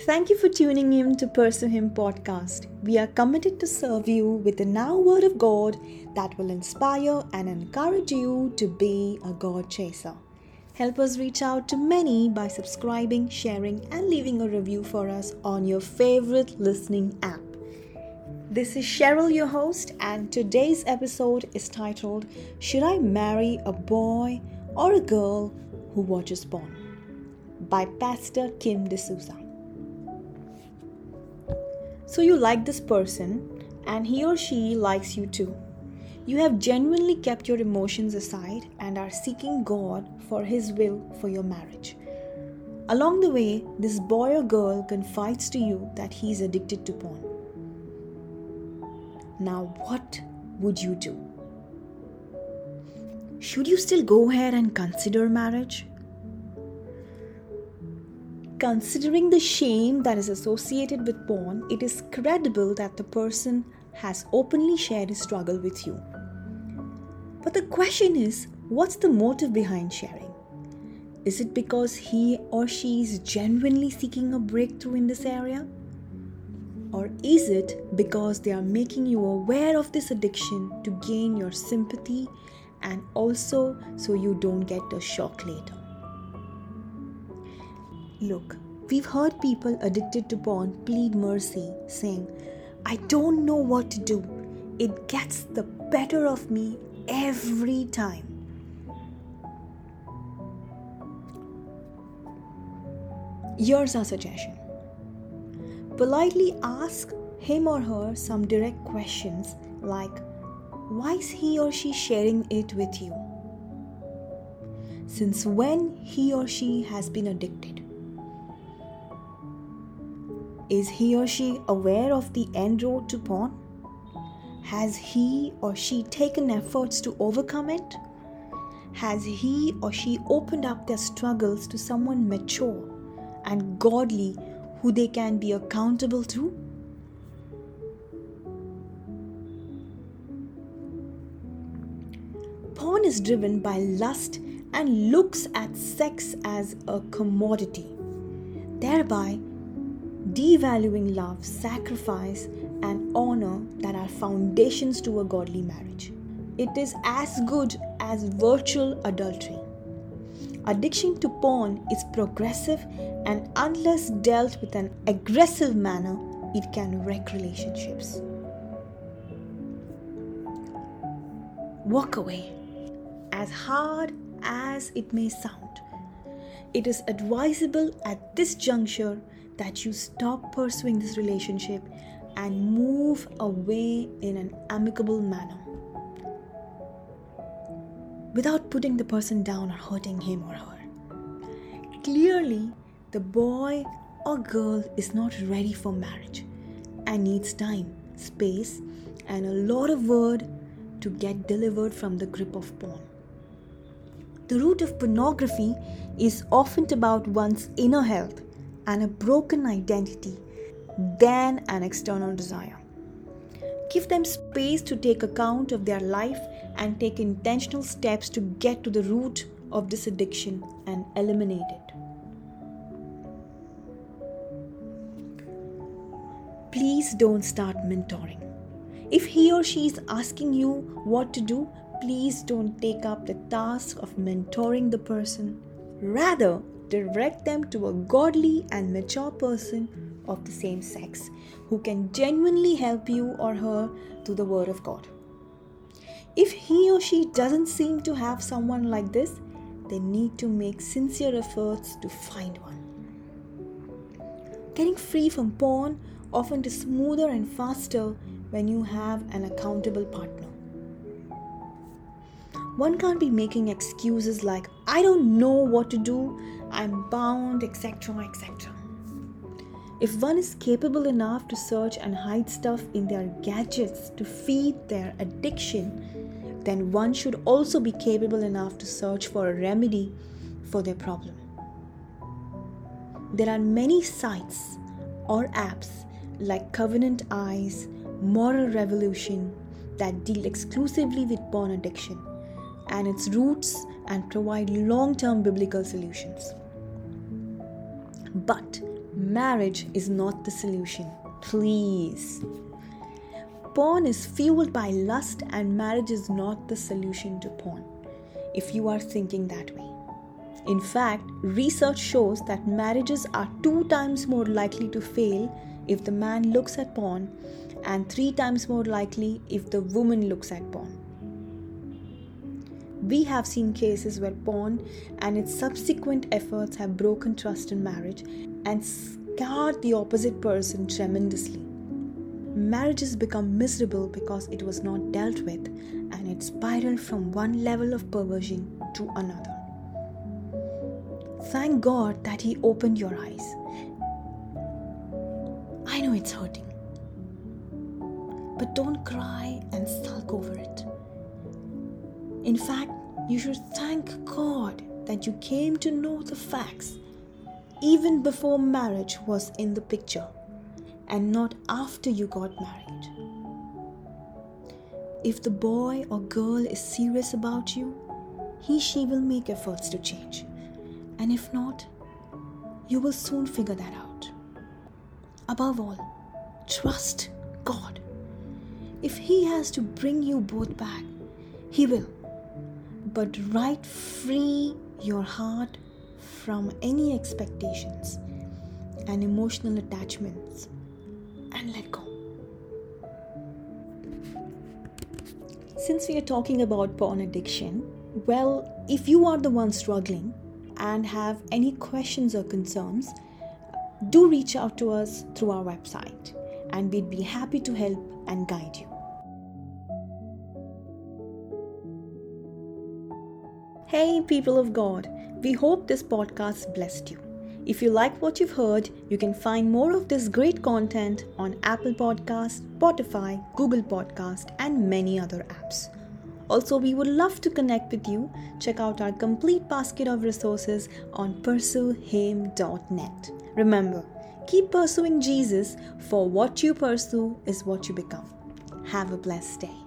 Thank you for tuning in to Pursue Him podcast. We are committed to serve you with the now word of God that will inspire and encourage you to be a God chaser. Help us reach out to many by subscribing, sharing, and leaving a review for us on your favorite listening app. This is Cheryl, your host, and today's episode is titled Should I Marry a Boy or a Girl Who Watches Porn? by Pastor Kim D'Souza. So, you like this person, and he or she likes you too. You have genuinely kept your emotions aside and are seeking God for His will for your marriage. Along the way, this boy or girl confides to you that he is addicted to porn. Now, what would you do? Should you still go ahead and consider marriage? Considering the shame that is associated with porn, it is credible that the person has openly shared his struggle with you. But the question is what's the motive behind sharing? Is it because he or she is genuinely seeking a breakthrough in this area? Or is it because they are making you aware of this addiction to gain your sympathy and also so you don't get a shock later? Look, we've heard people addicted to porn plead mercy, saying, I don't know what to do. It gets the better of me every time. Here's our suggestion politely ask him or her some direct questions like, Why is he or she sharing it with you? Since when he or she has been addicted? Is he or she aware of the end road to porn? Has he or she taken efforts to overcome it? Has he or she opened up their struggles to someone mature and godly who they can be accountable to? Porn is driven by lust and looks at sex as a commodity, thereby devaluing love, sacrifice, and honor that are foundations to a godly marriage. It is as good as virtual adultery. Addiction to porn is progressive, and unless dealt with an aggressive manner, it can wreck relationships. Walk away, as hard as it may sound. It is advisable at this juncture that you stop pursuing this relationship and move away in an amicable manner without putting the person down or hurting him or her. Clearly, the boy or girl is not ready for marriage and needs time, space, and a lot of word to get delivered from the grip of porn. The root of pornography is often about one's inner health and a broken identity than an external desire. Give them space to take account of their life and take intentional steps to get to the root of this addiction and eliminate it. Please don't start mentoring. If he or she is asking you what to do, please don't take up the task of mentoring the person. Rather, direct them to a godly and mature person of the same sex who can genuinely help you or her to the Word of God. If he or she doesn't seem to have someone like this, they need to make sincere efforts to find one. Getting free from porn often is smoother and faster when you have an accountable partner. One can't be making excuses like, I don't know what to do, I'm bound, etc. etc. If one is capable enough to search and hide stuff in their gadgets to feed their addiction, then one should also be capable enough to search for a remedy for their problem. There are many sites or apps like Covenant Eyes, Moral Revolution that deal exclusively with porn addiction and its roots and provide long term biblical solutions. But marriage is not the solution. Please. Porn is fueled by lust, and marriage is not the solution to porn, if you are thinking that way. In fact, research shows that marriages are two times more likely to fail if the man looks at porn, and three times more likely if the woman looks at porn. We have seen cases where porn and its subsequent efforts have broken trust in marriage and scarred the opposite person tremendously. Marriages become miserable because it was not dealt with and it spiraled from one level of perversion to another. Thank God that He opened your eyes. I know it's hurting. But don't cry and sulk over it. In fact, you should thank God that you came to know the facts even before marriage was in the picture and not after you got married. If the boy or girl is serious about you, he she will make efforts to change. And if not, you will soon figure that out. Above all, trust God. If He has to bring you both back, He will but right free your heart from any expectations and emotional attachments and let go. Since we are talking about porn addiction, well, if you are the one struggling and have any questions or concerns, do reach out to us through our website and we'd be happy to help and guide you. Hey, people of God, we hope this podcast blessed you. If you like what you've heard, you can find more of this great content on Apple Podcast, Spotify, Google Podcast, and many other apps. Also, we would love to connect with you. Check out our complete basket of resources on pursuehim.net. Remember, keep pursuing Jesus, for what you pursue is what you become. Have a blessed day.